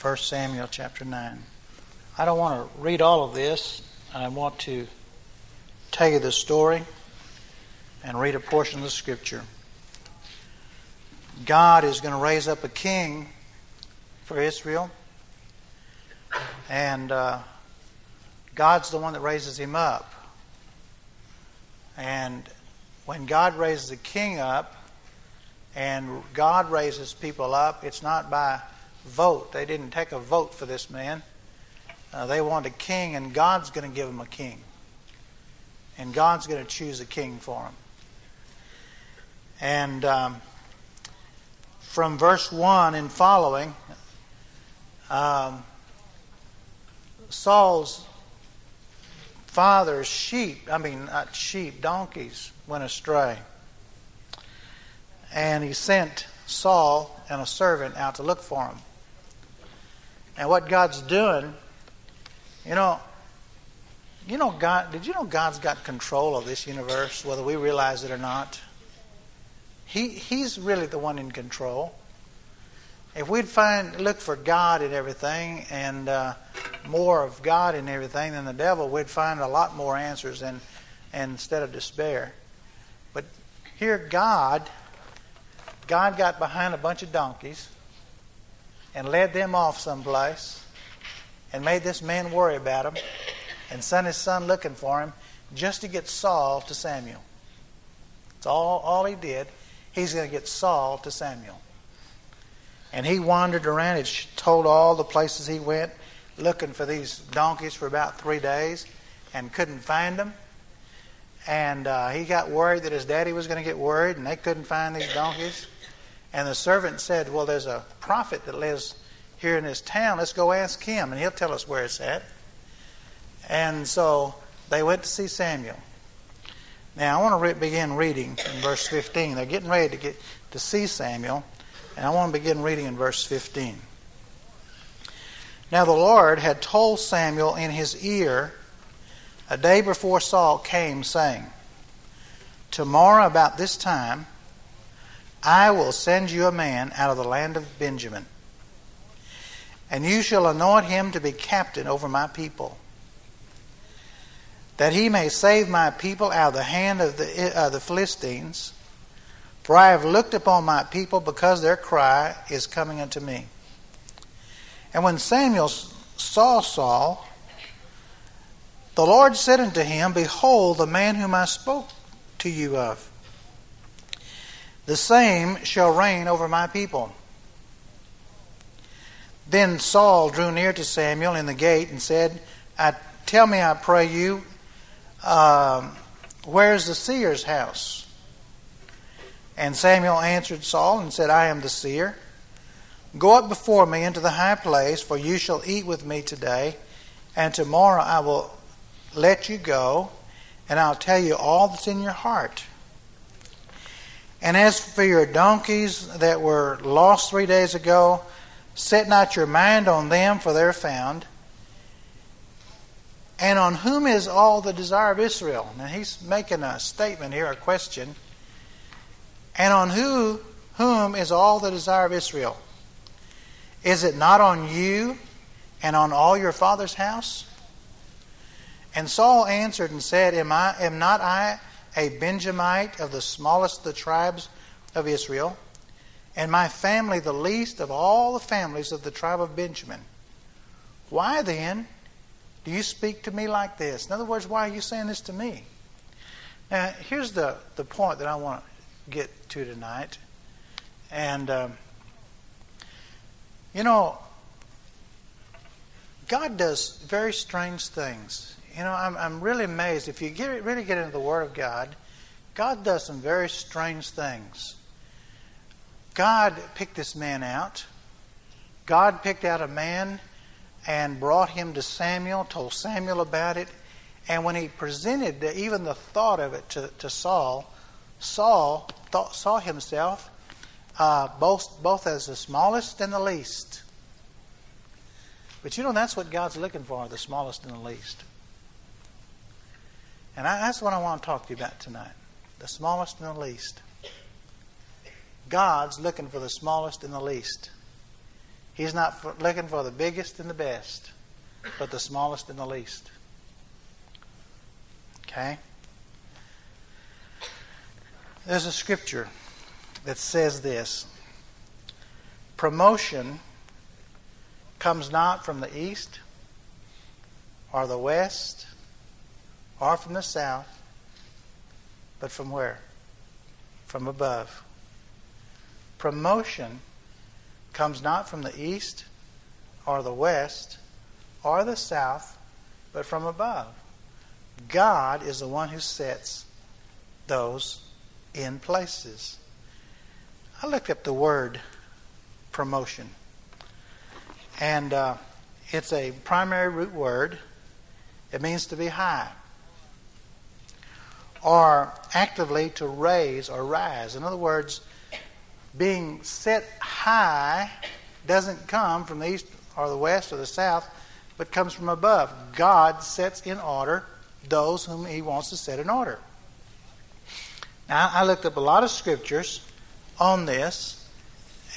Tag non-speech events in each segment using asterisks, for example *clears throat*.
1 Samuel chapter 9. I don't want to read all of this. I want to tell you the story and read a portion of the scripture. God is going to raise up a king for Israel. And uh, God's the one that raises him up. And when God raises a king up, and God raises people up, it's not by vote. They didn't take a vote for this man. Uh, they want a king, and God's going to give them a king. And God's going to choose a king for them. And um, from verse 1 and following, um, Saul's father's sheep, I mean, not sheep, donkeys, went astray. And he sent Saul and a servant out to look for him. And what God's doing, you know, you know God did you know God's got control of this universe, whether we realize it or not? He he's really the one in control. If we'd find look for God in everything and uh, more of God in everything than the devil, we'd find a lot more answers and, and instead of despair. But here God God got behind a bunch of donkeys and led them off someplace and made this man worry about him and sent his son looking for him just to get Saul to Samuel. That's all, all he did. He's going to get Saul to Samuel. And he wandered around. It told all the places he went looking for these donkeys for about three days and couldn't find them. And uh, he got worried that his daddy was going to get worried and they couldn't find these donkeys. And the servant said, Well, there's a prophet that lives here in this town. Let's go ask him, and he'll tell us where it's at. And so they went to see Samuel. Now, I want to re- begin reading in verse 15. They're getting ready to get to see Samuel, and I want to begin reading in verse 15. Now, the Lord had told Samuel in his ear a day before Saul came, saying, Tomorrow about this time, I will send you a man out of the land of Benjamin, and you shall anoint him to be captain over my people, that he may save my people out of the hand of the, uh, the Philistines. For I have looked upon my people because their cry is coming unto me. And when Samuel saw Saul, the Lord said unto him, Behold, the man whom I spoke to you of. The same shall reign over my people. Then Saul drew near to Samuel in the gate and said, I, Tell me, I pray you, um, where's the seer's house? And Samuel answered Saul and said, I am the seer. Go up before me into the high place, for you shall eat with me today, and tomorrow I will let you go, and I'll tell you all that's in your heart. And as for your donkeys that were lost three days ago, set not your mind on them, for they're found. And on whom is all the desire of Israel? Now he's making a statement here, a question. And on who, whom is all the desire of Israel? Is it not on you and on all your father's house? And Saul answered and said, Am I am not I a Benjamite of the smallest of the tribes of Israel, and my family the least of all the families of the tribe of Benjamin. Why then do you speak to me like this? In other words, why are you saying this to me? Now, here's the, the point that I want to get to tonight. And, um, you know, God does very strange things. You know, I'm, I'm really amazed. If you get, really get into the Word of God, God does some very strange things. God picked this man out. God picked out a man and brought him to Samuel, told Samuel about it. And when he presented the, even the thought of it to, to Saul, Saul thought, saw himself uh, both, both as the smallest and the least. But you know, that's what God's looking for the smallest and the least. And I, that's what I want to talk to you about tonight the smallest and the least. God's looking for the smallest and the least. He's not for, looking for the biggest and the best, but the smallest and the least. Okay? There's a scripture that says this Promotion comes not from the east or the west or from the south, but from where? From above. Promotion comes not from the east or the west or the south, but from above. God is the one who sets those in places. I looked up the word promotion, and uh, it's a primary root word. It means to be high, or actively to raise or rise. In other words, being set high doesn't come from the east or the west or the south, but comes from above. God sets in order those whom He wants to set in order. Now, I looked up a lot of scriptures on this,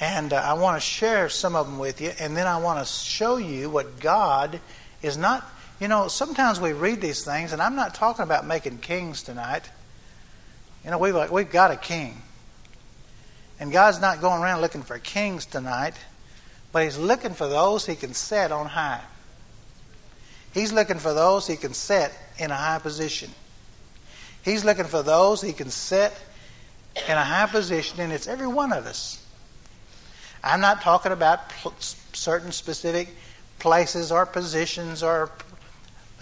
and uh, I want to share some of them with you, and then I want to show you what God is not. You know, sometimes we read these things, and I'm not talking about making kings tonight. You know, we've, we've got a king. And God's not going around looking for kings tonight, but He's looking for those He can set on high. He's looking for those He can set in a high position. He's looking for those He can set in a high position, and it's every one of us. I'm not talking about certain specific places or positions or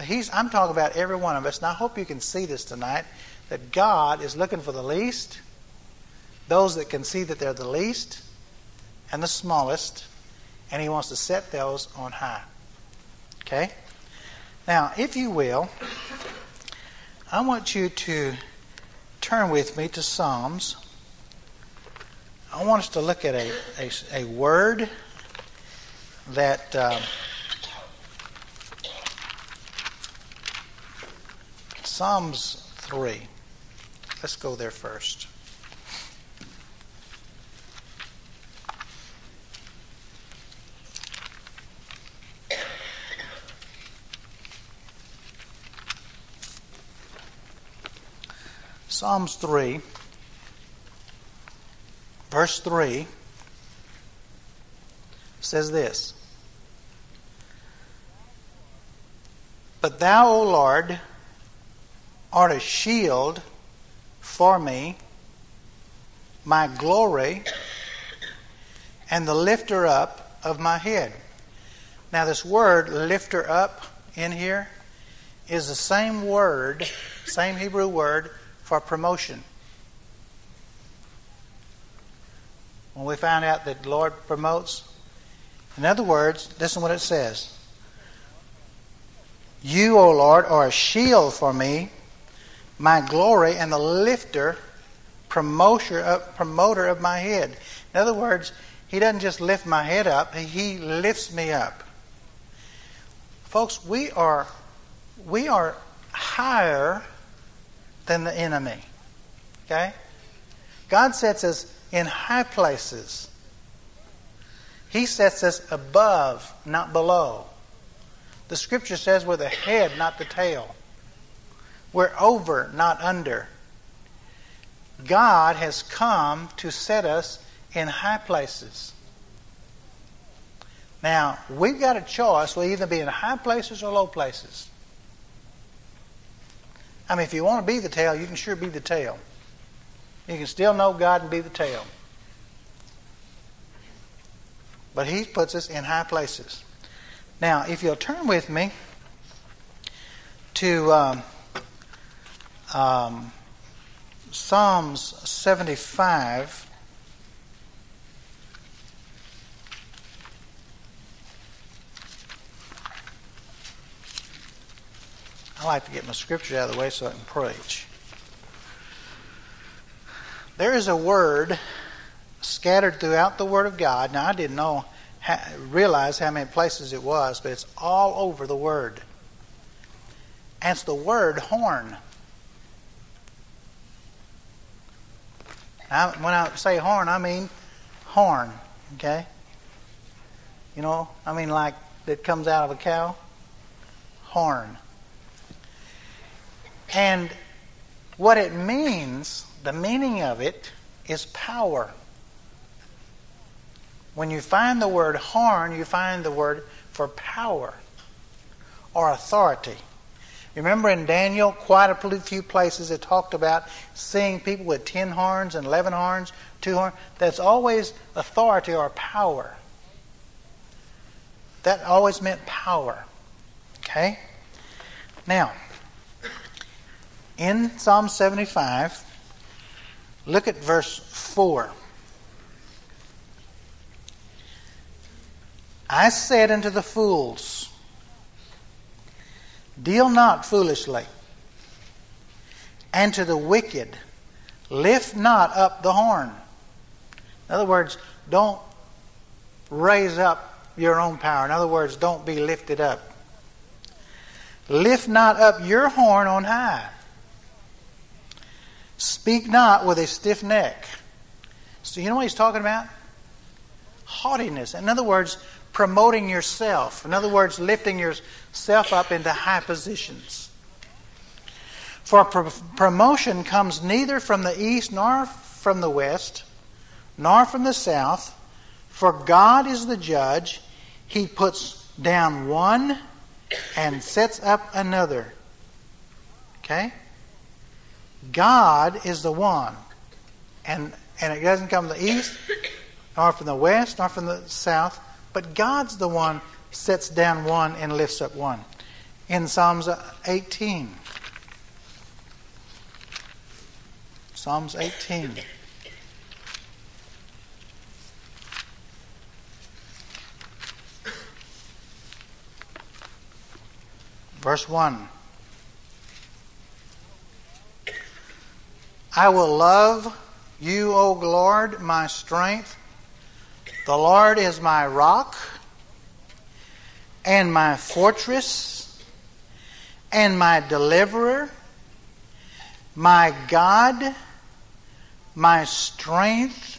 he's I'm talking about every one of us. And I hope you can see this tonight that God is looking for the least those that can see that they're the least and the smallest, and He wants to set those on high. Okay? Now, if you will, I want you to turn with me to Psalms. I want us to look at a, a, a word that. Uh, Psalms 3. Let's go there first. Psalms 3, verse 3 says this But thou, O Lord, art a shield for me, my glory, and the lifter up of my head. Now, this word, lifter up, in here, is the same word, same Hebrew word for promotion. When we find out that the Lord promotes, in other words, listen what it says. You, O Lord, are a shield for me, my glory, and the lifter, promoter of, promoter of my head. In other words, He doesn't just lift my head up, He lifts me up. Folks, we are we are higher than the enemy. Okay? God sets us in high places. He sets us above, not below. The scripture says we're the head, not the tail. We're over, not under. God has come to set us in high places. Now, we've got a choice. We'll either be in high places or low places. I mean, if you want to be the tail, you can sure be the tail. You can still know God and be the tail. But He puts us in high places. Now, if you'll turn with me to um, um, Psalms 75. I like to get my scripture out of the way so I can preach. There is a word scattered throughout the Word of God. Now, I didn't know, realize how many places it was, but it's all over the Word. And it's the word horn. Now, when I say horn, I mean horn, okay? You know, I mean, like that comes out of a cow? Horn. And what it means, the meaning of it, is power. When you find the word horn, you find the word for power or authority. Remember in Daniel, quite a few places it talked about seeing people with ten horns and eleven horns, two horns. That's always authority or power. That always meant power. Okay? Now, in Psalm 75, look at verse 4. I said unto the fools, Deal not foolishly, and to the wicked, lift not up the horn. In other words, don't raise up your own power. In other words, don't be lifted up. Lift not up your horn on high. Speak not with a stiff neck. So, you know what he's talking about? Haughtiness. In other words, promoting yourself. In other words, lifting yourself up into high positions. For promotion comes neither from the east nor from the west, nor from the south. For God is the judge. He puts down one and sets up another. Okay? God is the one. And, and it doesn't come from the east, nor from the west, nor from the south. But God's the one sets down one and lifts up one. In Psalms 18. Psalms 18. Verse 1. I will love you, O Lord, my strength. The Lord is my rock and my fortress and my deliverer, my God, my strength,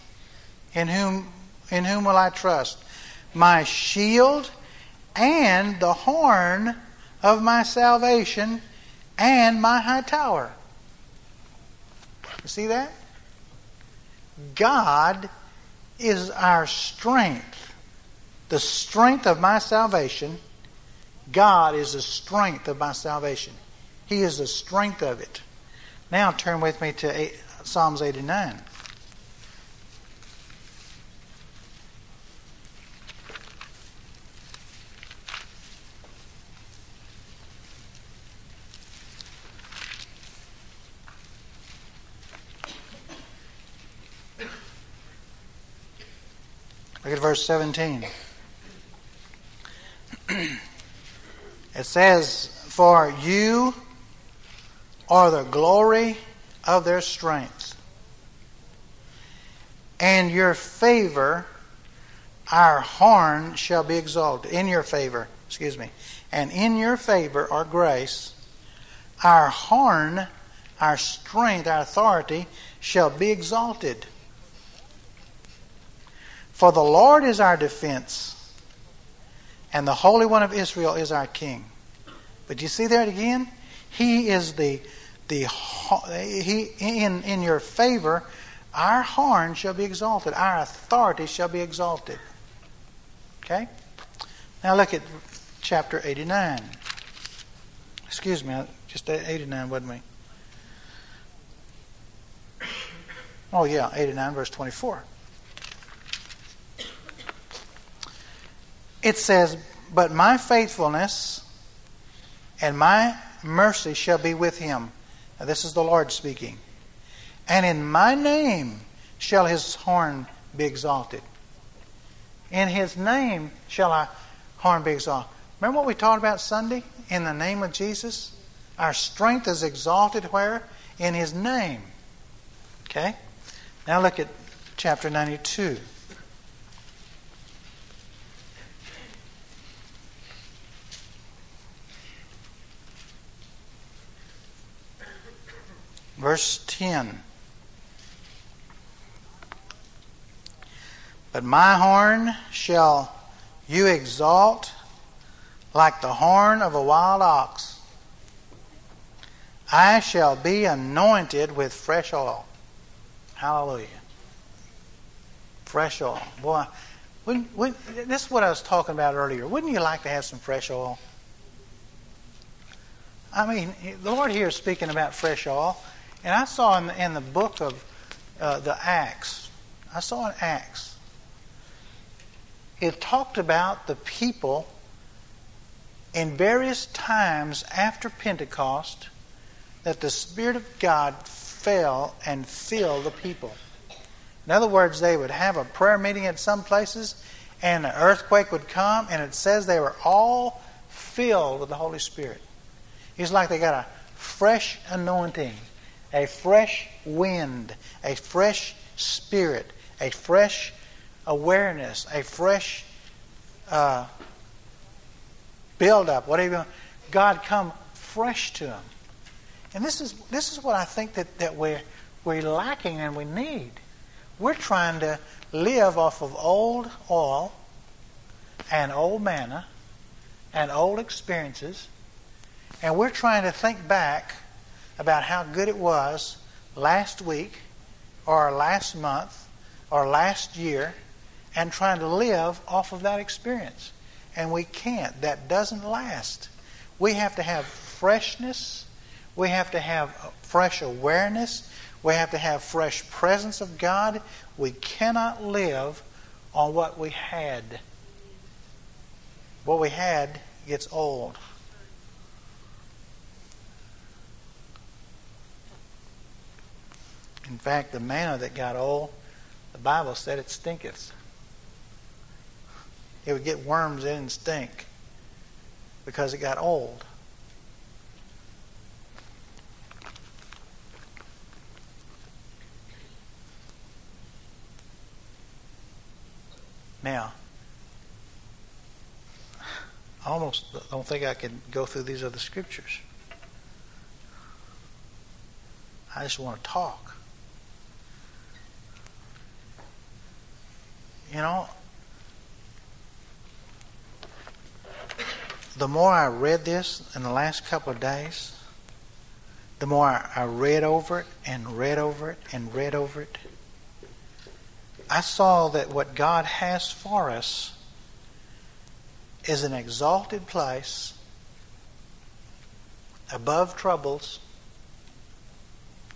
in whom, in whom will I trust? My shield and the horn of my salvation and my high tower. You see that? God is our strength. The strength of my salvation. God is the strength of my salvation. He is the strength of it. Now turn with me to Psalms 89. Look at verse 17. *clears throat* it says, For you are the glory of their strength, and your favor, our horn shall be exalted. In your favor, excuse me, and in your favor, our grace, our horn, our strength, our authority shall be exalted. For the Lord is our defense, and the Holy One of Israel is our king. But you see that again? He is the the he in in your favor, our horn shall be exalted, our authority shall be exalted. Okay? Now look at chapter 89. Excuse me, just 89, wasn't we? Oh, yeah, 89, verse 24. It says, But my faithfulness and my mercy shall be with him. Now, this is the Lord speaking. And in my name shall his horn be exalted. In his name shall our horn be exalted. Remember what we talked about Sunday? In the name of Jesus? Our strength is exalted where? In his name. Okay? Now look at chapter 92. Verse 10. But my horn shall You exalt like the horn of a wild ox. I shall be anointed with fresh oil. Hallelujah. Fresh oil. Boy, wouldn't, wouldn't, this is what I was talking about earlier. Wouldn't you like to have some fresh oil? I mean, the Lord here is speaking about fresh oil. And I saw in the, in the book of uh, the Acts, I saw in Acts, it talked about the people in various times after Pentecost that the Spirit of God fell and filled the people. In other words, they would have a prayer meeting at some places, and an earthquake would come, and it says they were all filled with the Holy Spirit. It's like they got a fresh anointing, a fresh wind, a fresh spirit, a fresh awareness, a fresh uh, build up, whatever. God come fresh to them. And this is this is what I think that, that we're we're lacking and we need. We're trying to live off of old oil and old manna and old experiences, and we're trying to think back about how good it was last week or last month or last year and trying to live off of that experience. And we can't. That doesn't last. We have to have freshness we have to have fresh awareness. We have to have fresh presence of God. We cannot live on what we had. What we had gets old. In fact, the manna that got old, the Bible said it stinketh. It would get worms in and stink because it got old. Now, I almost don't think I can go through these other scriptures. I just want to talk. You know, the more I read this in the last couple of days, the more I read over it and read over it and read over it I saw that what God has for us is an exalted place above troubles,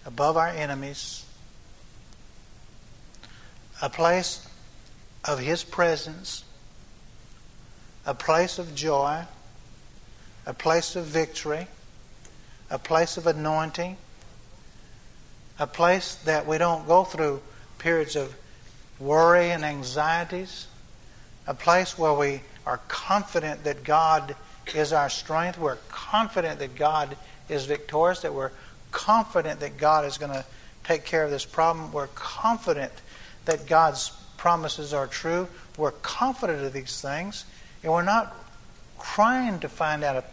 above our enemies, a place of His presence, a place of joy, a place of victory, a place of anointing, a place that we don't go through periods of worry and anxieties, a place where we are confident that God is our strength, we're confident that God is victorious, that we're confident that God is going to take care of this problem, we're confident that God's promises are true, we're confident of these things, and we're not trying to find out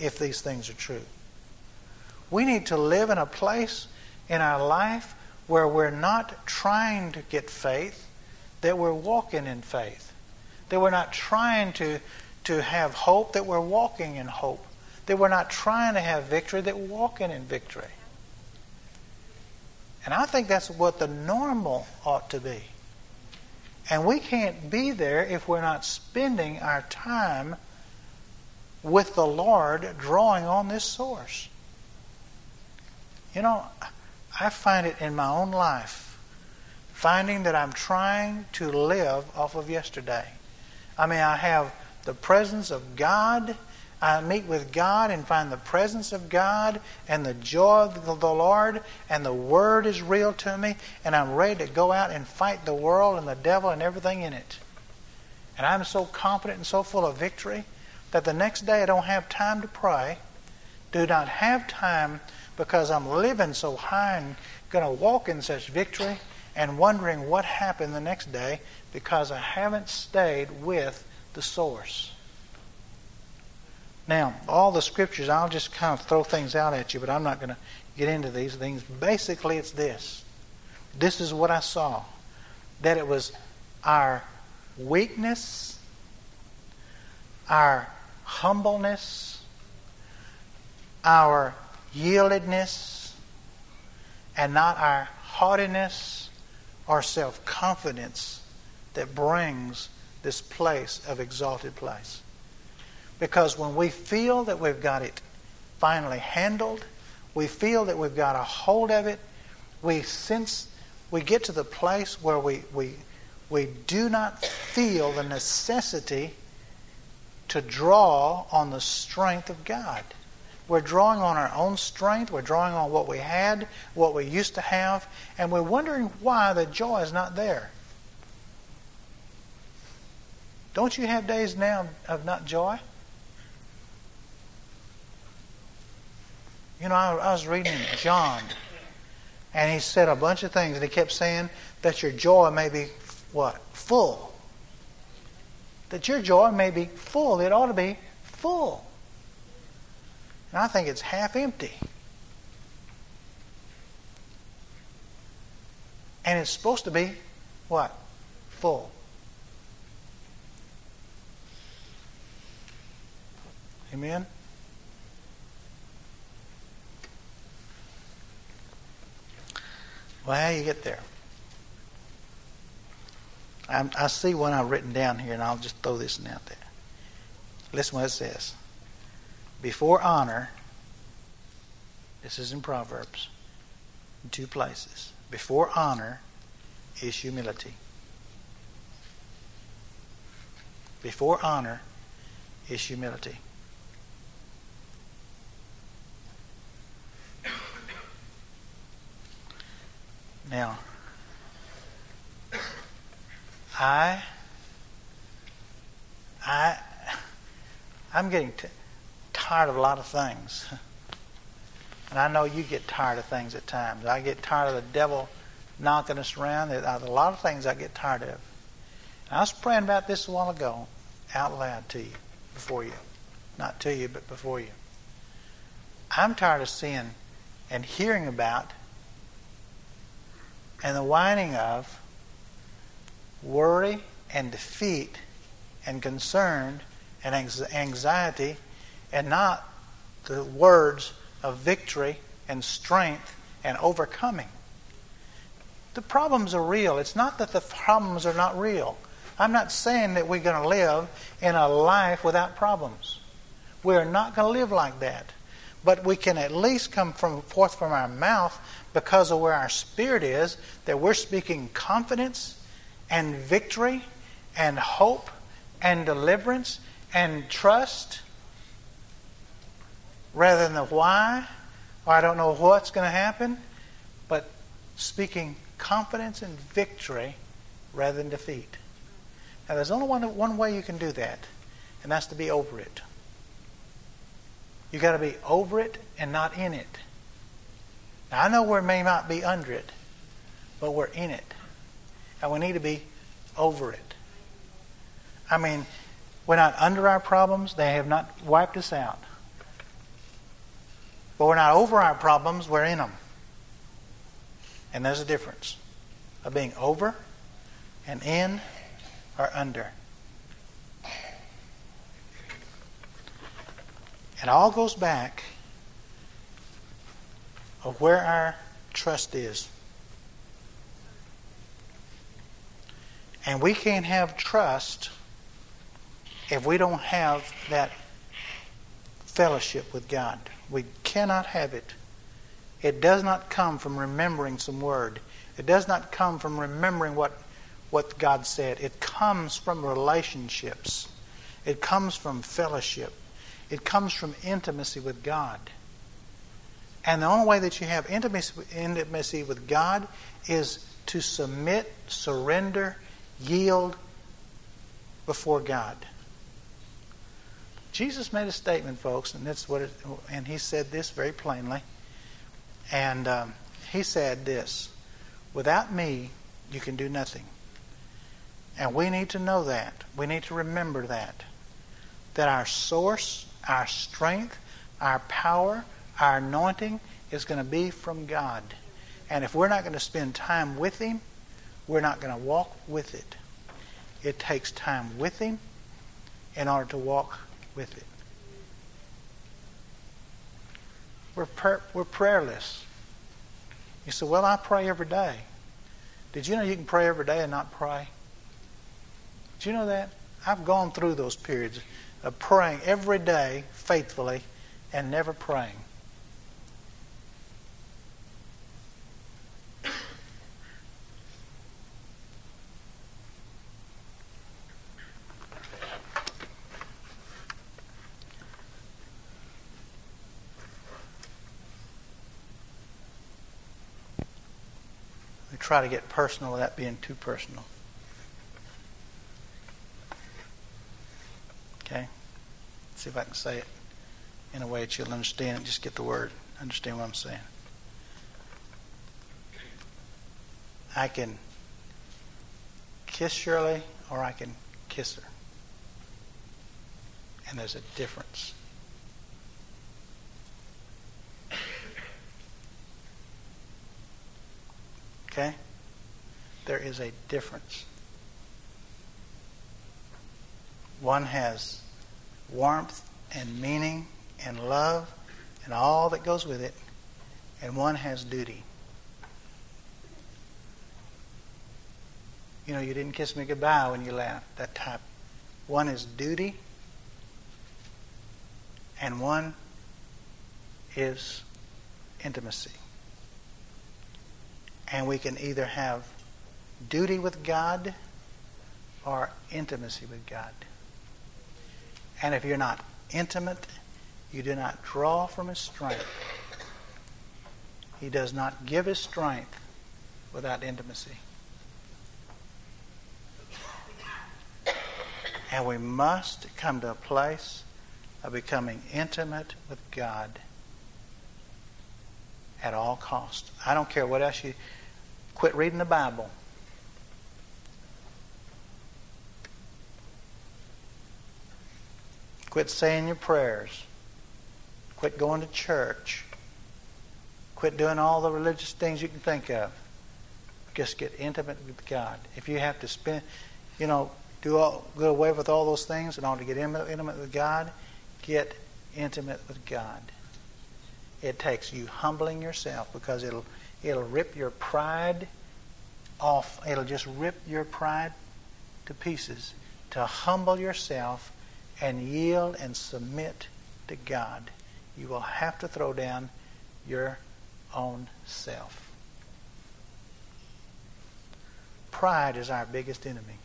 if these things are true. We need to live in a place in our life where we're not trying to get faith, that we're walking in faith. That we're not trying to, to have hope, that we're walking in hope. That we're not trying to have victory, that we're walking in victory. And I think that's what the normal ought to be. And we can't be there if we're not spending our time with the Lord drawing on this source. You know, I find it in my own life, finding that I'm trying to live off of yesterday. I mean, I have the presence of God. I meet with God and find the presence of God and the joy of the Lord, and the Word is real to me, and I'm ready to go out and fight the world and the devil and everything in it. And I'm so confident and so full of victory that the next day I don't have time to pray, do not have time because I'm living so high and going to walk in such victory and wondering what happened the next day because I haven't stayed with the source. Now, all the scriptures, I'll just kind of throw things out at you, but I'm not going to get into these things. Basically, it's this. This is what I saw that it was our weakness our humbleness, our yieldedness, and not our haughtiness or self confidence that brings this place of exalted place. Because when we feel that we've got it finally handled, we feel that we've got a hold of it, we sense we get to the place where we, we, we do not feel the necessity to draw on the strength of God. We're drawing on our own strength. We're drawing on what we had, what we used to have, and we're wondering why the joy is not there. Don't you have days now of not joy? You know, I, I was reading John, and he said a bunch of things, and he kept saying that your joy may be what? Full. That your joy may be full. It ought to be full. And I think it's half empty. And it's supposed to be what? Full. Amen? Well, how do you get there? I, I see one I've written down here, and I'll just throw this out there. Listen what it says. Before honor, this is in Proverbs, in two places. Before honor is humility. Before honor is humility. Now, I, I, I'm getting t- tired of a lot of things. And I know you get tired of things at times. I get tired of the devil knocking us around. There's a lot of things I get tired of. And I was praying about this a while ago, out loud to you, before you. Not to you, but before you. I'm tired of seeing and hearing about and the whining of worry and defeat and concern and anxiety and not the words of victory and strength and overcoming. The problems are real. It's not that the problems are not real. I'm not saying that we're going to live in a life without problems. We're not going to live like that. But we can at least come from forth from our mouth because of where our spirit is, that we're speaking confidence and victory and hope and deliverance and trust rather than the why or I don't know what's going to happen, but speaking confidence and victory rather than defeat. Now, there's only one, one way you can do that, and that's to be over it. You've got to be over it and not in it. Now, I know we may not be under it, but we're in it. And we need to be over it. I mean, we're not under our problems, they have not wiped us out. But we're not over our problems, we're in them. And there's a difference of being over and in or under. It all goes back of where our trust is. And we can't have trust if we don't have that fellowship with God. We cannot have it. It does not come from remembering some word. It does not come from remembering what, what God said. It comes from relationships. It comes from fellowship. It comes from intimacy with God. And the only way that you have intimacy, with God is to submit, surrender, yield before God. Jesus made a statement, folks, and that's what it, and he said this very plainly. And um, he said this Without me, you can do nothing. And we need to know that. We need to remember that. That our source, our strength, our power, our anointing is going to be from God. And if we're not going to spend time with Him, we're not going to walk with it. It takes time with Him in order to walk with it. We're, we're prayerless. You say, Well, I pray every day. Did you know you can pray every day and not pray? Did you know that? I've gone through those periods of praying every day faithfully and never praying. Try to get personal without being too personal. Okay? Let's See if I can say it in a way that you'll understand it. Just get the word. Understand what I'm saying. I can kiss Shirley or I can kiss her. And there's a difference. Okay? There is a difference. One has warmth and meaning and love and all that goes with it, and one has duty. You know, you didn't kiss me goodbye when you left. That type. One is duty, and one is intimacy. And we can either have duty with God or intimacy with God. And if you're not intimate, you do not draw from his strength. He does not give his strength without intimacy. And we must come to a place of becoming intimate with God at all cost. I don't care what else you quit reading the Bible. Quit saying your prayers. Quit going to church. Quit doing all the religious things you can think of. Just get intimate with God. If you have to spend, you know, do all, go away with all those things in order to get intimate with God, get intimate with God. It takes you humbling yourself because it'll it'll rip your pride off. It'll just rip your pride to pieces to humble yourself and yield and submit to God. You will have to throw down your own self. Pride is our biggest enemy.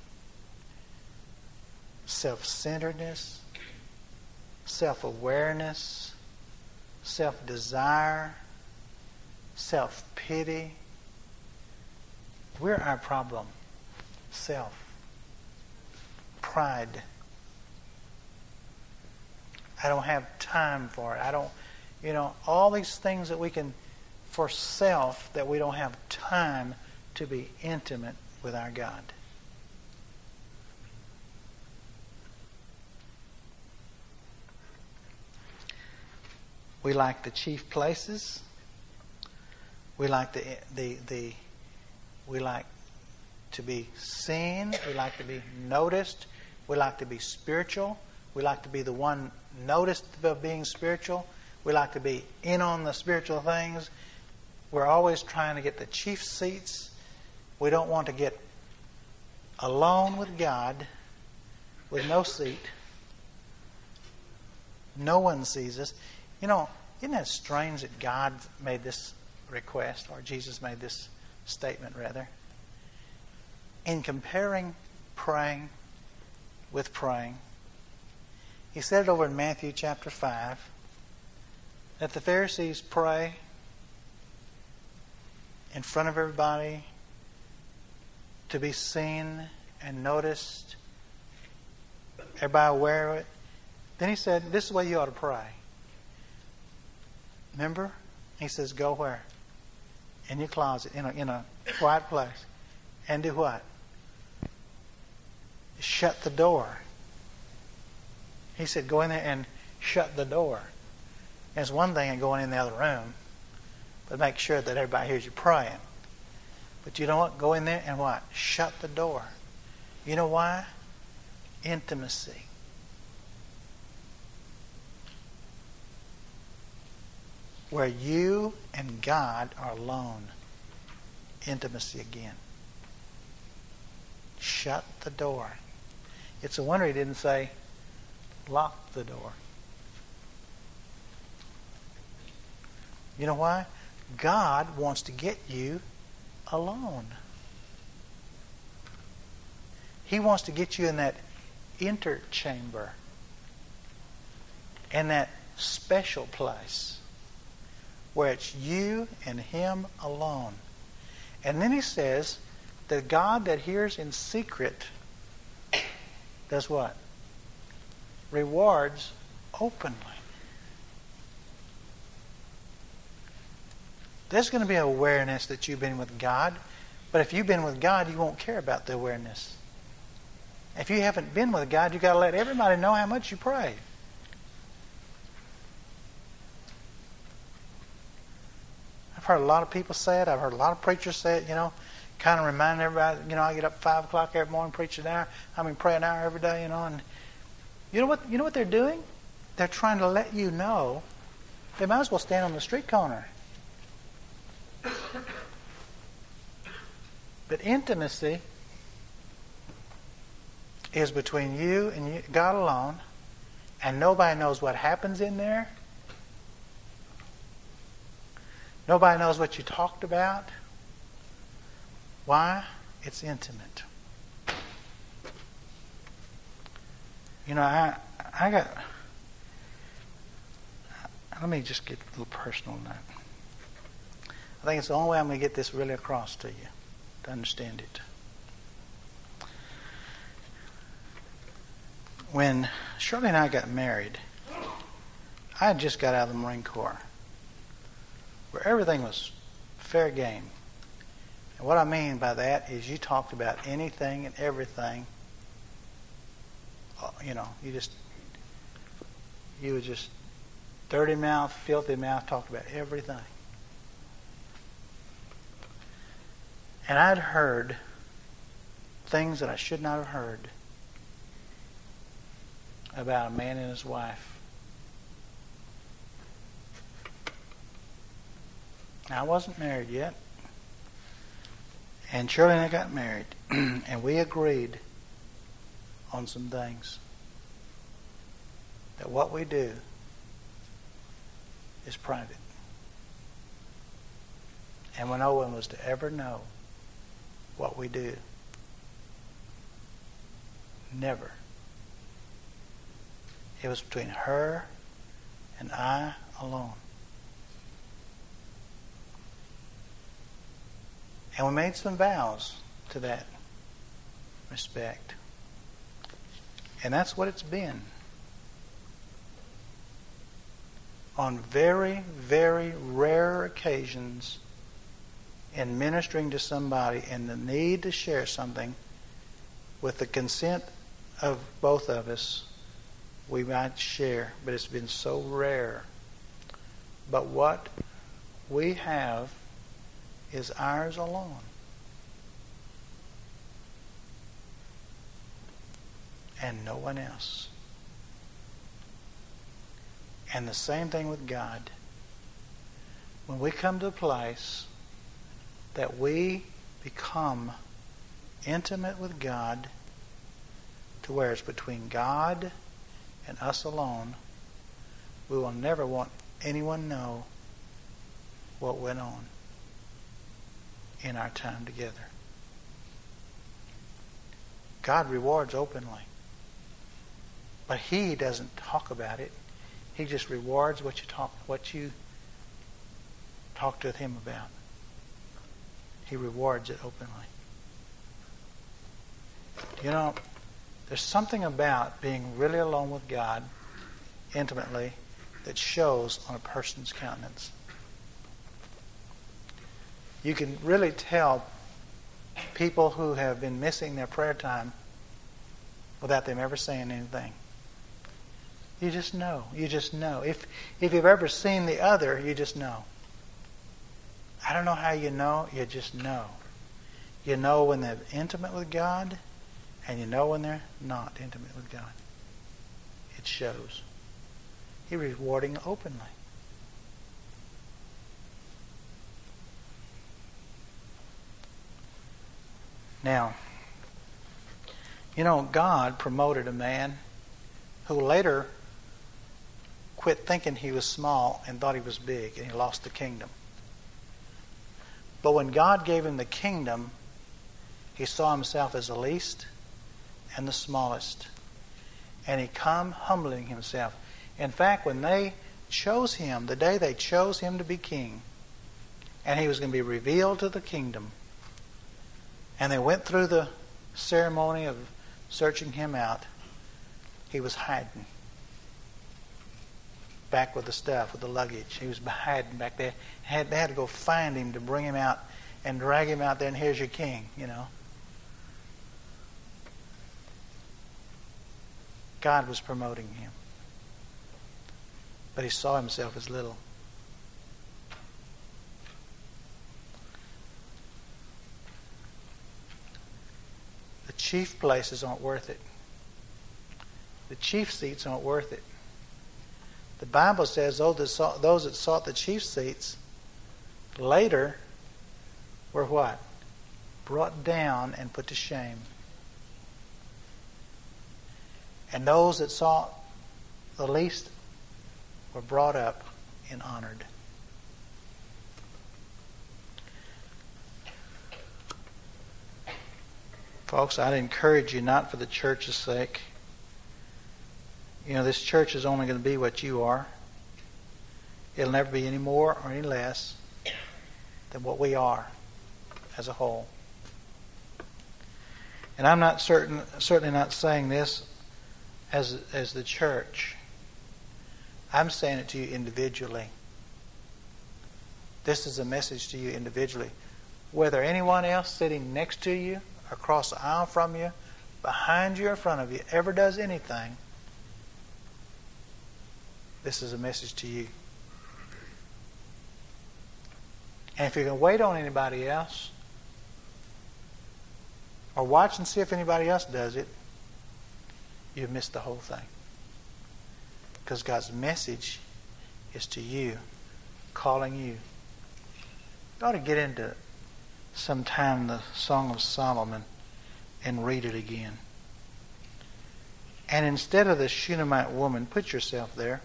Self centeredness, self awareness, self desire, self pity. We're our problem. Self. Pride. I don't have time for it. I don't, you know, all these things that we can, for self, that we don't have time to be intimate with our God. We like the chief places. We like the the the we like to be seen. We like to be noticed. We like to be spiritual. We like to be the one noticed of being spiritual. We like to be in on the spiritual things. We're always trying to get the chief seats. We don't want to get alone with God with no seat. No one sees us. You know, isn't that strange that God made this request, or Jesus made this statement, rather? In comparing praying with praying, he said it over in Matthew chapter 5 that the Pharisees pray in front of everybody to be seen and noticed, everybody aware of it. Then he said, This is the way you ought to pray. Remember? He says, Go where? In your closet, in a, in a quiet place. And do what? Shut the door. He said, Go in there and shut the door. It's one thing in going in the other room, but make sure that everybody hears you praying. But you know what? Go in there and what? Shut the door. You know why? Intimacy. Where you and God are alone. Intimacy again. Shut the door. It's a wonder he didn't say, lock the door. You know why? God wants to get you alone. He wants to get you in that inner chamber, in that special place where it's you and Him alone. And then He says, the God that hears in secret does what? Rewards openly. There's going to be awareness that you've been with God, but if you've been with God, you won't care about the awareness. If you haven't been with God, you've got to let everybody know how much you pray. I've heard a lot of people say it. I've heard a lot of preachers say it, you know, kind of reminding everybody, you know, I get up 5 o'clock every morning, preach an hour. I mean, pray an hour every day, you know. And you know what, you know what they're doing? They're trying to let you know they might as well stand on the street corner. But intimacy is between you and God alone, and nobody knows what happens in there. Nobody knows what you talked about. Why? It's intimate. You know, I I got. Let me just get a little personal now. I think it's the only way I'm going to get this really across to you to understand it. When Shirley and I got married, I had just got out of the Marine Corps, where everything was fair game. And what I mean by that is you talked about anything and everything. Uh, you know, you just, you were just dirty mouth, filthy mouth, talked about everything. And I'd heard things that I should not have heard about a man and his wife. I wasn't married yet. And Shirley and I got married, *clears throat* and we agreed on some things. That what we do is private. And when no one was to ever know what we do, never. It was between her and I alone. And we made some vows to that respect. And that's what it's been. On very, very rare occasions in ministering to somebody and the need to share something with the consent of both of us, we might share, but it's been so rare. But what we have is ours alone. And no one else. And the same thing with God. When we come to a place that we become intimate with God to where it's between God and us alone, we will never want anyone know what went on in our time together. God rewards openly. But he doesn't talk about it. He just rewards what you talk what you talk to him about. He rewards it openly. You know, there's something about being really alone with God intimately that shows on a person's countenance you can really tell people who have been missing their prayer time without them ever saying anything. You just know. You just know. If, if you've ever seen the other, you just know. I don't know how you know, you just know. You know when they're intimate with God, and you know when they're not intimate with God. It shows. He's rewarding openly. Now, you know, God promoted a man who later quit thinking he was small and thought he was big, and he lost the kingdom. But when God gave him the kingdom, he saw himself as the least and the smallest. And he come humbling himself. In fact, when they chose him, the day they chose him to be king, and he was going to be revealed to the kingdom, and they went through the ceremony of searching him out, he was hiding back with the stuff, with the luggage. He was hiding back there. Had, they had to go find him to bring him out and drag him out there, and here's your king, you know. God was promoting him. But he saw himself as little. The chief places aren't worth it. The chief seats aren't worth it. The Bible says those that sought, the chief seats later were what? Brought down and put to shame. And those that sought the least were brought up and honored. Folks, I'd encourage you not for the church's sake. You know, this church is only going to be what you are. It'll never be any more or any less than what we are as a whole. And I'm not certain, certainly not saying this as, as the church. I'm saying it to you individually. This is a message to you individually. Whether anyone else sitting next to you, across the aisle from you, behind you, or in front of you, ever does anything, this is a message to you. And if you're going to wait on anybody else, or watch and see if anybody else does it, you've missed the whole thing. Because God's message is to you, calling you. You ought to get into sometime the Song of Solomon and read it again. And instead of the Shunammite woman, put yourself there.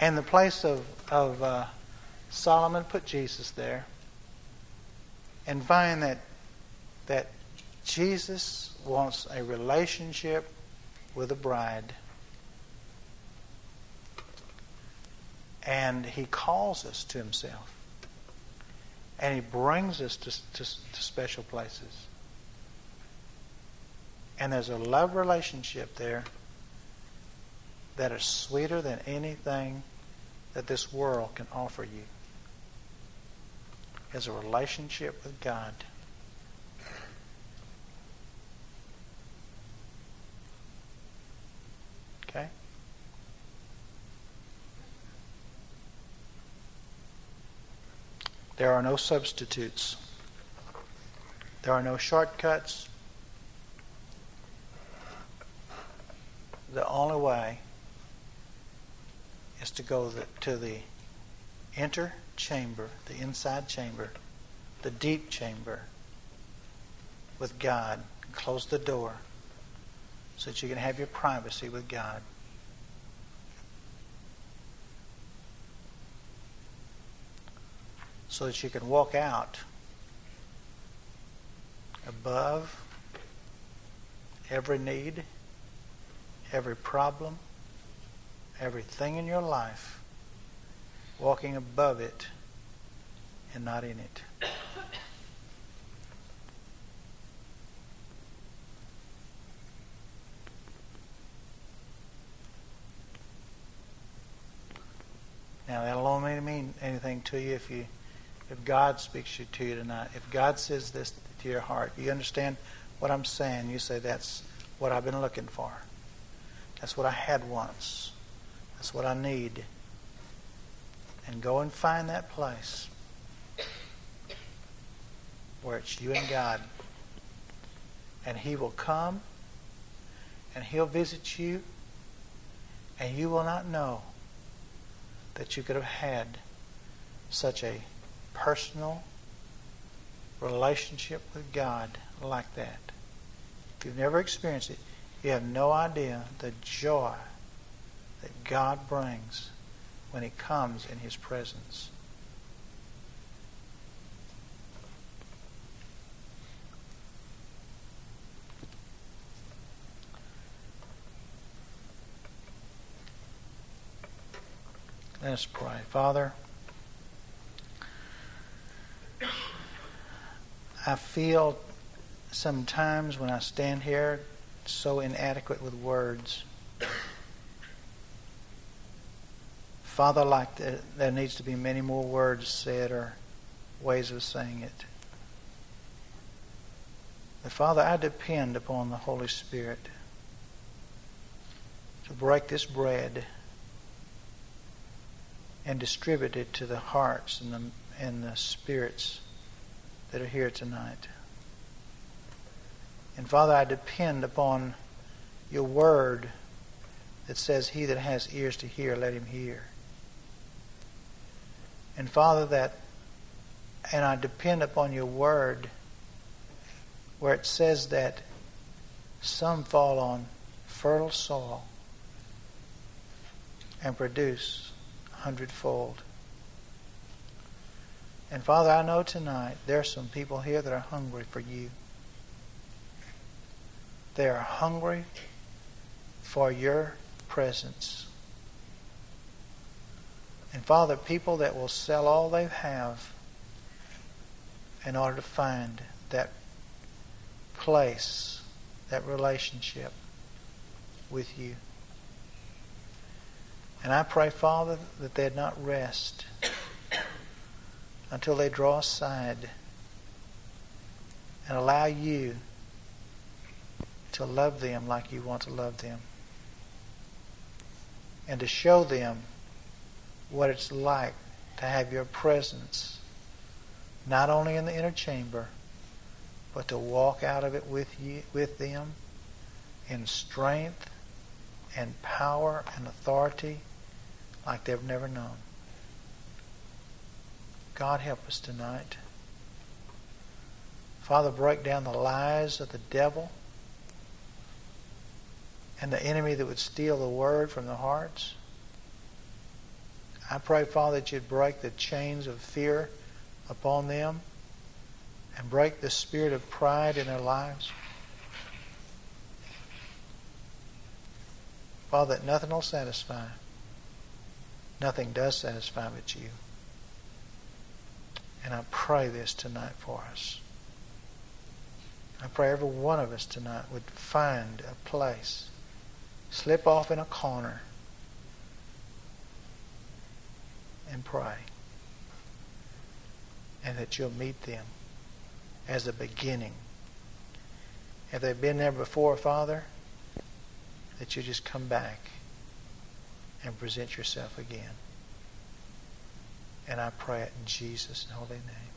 And the place of, of uh, Solomon, put Jesus there. And find that, that Jesus wants a relationship with a bride. And he calls us to himself. And he brings us to, to, to special places. And there's a love relationship there that is sweeter than anything that this world can offer you. Is a relationship with God. Okay? There are no substitutes. There are no shortcuts. The only way is to go the, to the inner chamber, the inside chamber, the deep chamber with God. Close the door so that you can have your privacy with God. So that you can walk out above every need, every problem, everything in your life, walking above it and not in it. Now that'll only mean anything to you if you if God speaks you to you tonight. If God says this to your heart, you understand what I'm saying. You say that's what I've been looking for. That's what I had once. That's what I need. And go and find that place where it's you and God. And He will come and He'll visit you, and you will not know that you could have had such a personal, relationship with God like that. If you've never experienced it, you have no idea the joy that God brings when He comes in His presence. Let us pray. Father, I feel sometimes when I stand here so inadequate with words. Father, like the, there needs to be many more words said or ways of saying it. But Father, I depend upon the Holy Spirit to break this bread and distribute it to the hearts and the, and the spirits that are here tonight. And Father, I depend upon your word that says, He that has ears to hear, let him hear. And Father, that, and I depend upon your word where it says that some fall on fertile soil and produce a hundredfold. And Father, I know tonight there are some people here that are hungry for you. They are hungry for your presence. And Father, people that will sell all they have in order to find that place, that relationship with you. And I pray, Father, that they'd not rest until they draw aside and allow you to love them like you want to love them and to show them what it's like to have your presence not only in the inner chamber but to walk out of it with you with them in strength and power and authority like they've never known. God help us tonight. Father, break down the lies of the devil and the enemy that would steal the word from the hearts. I pray, Father, that you'd break the chains of fear upon them and break the spirit of pride in their lives. Father, that nothing will satisfy. Nothing does satisfy but you. And I pray this tonight for us. I pray every one of us tonight would find a place, slip off in a corner, and pray. And that you'll meet them as a beginning. If they've been there before, Father, that you just come back and present yourself again. And I pray it in Jesus' holy name.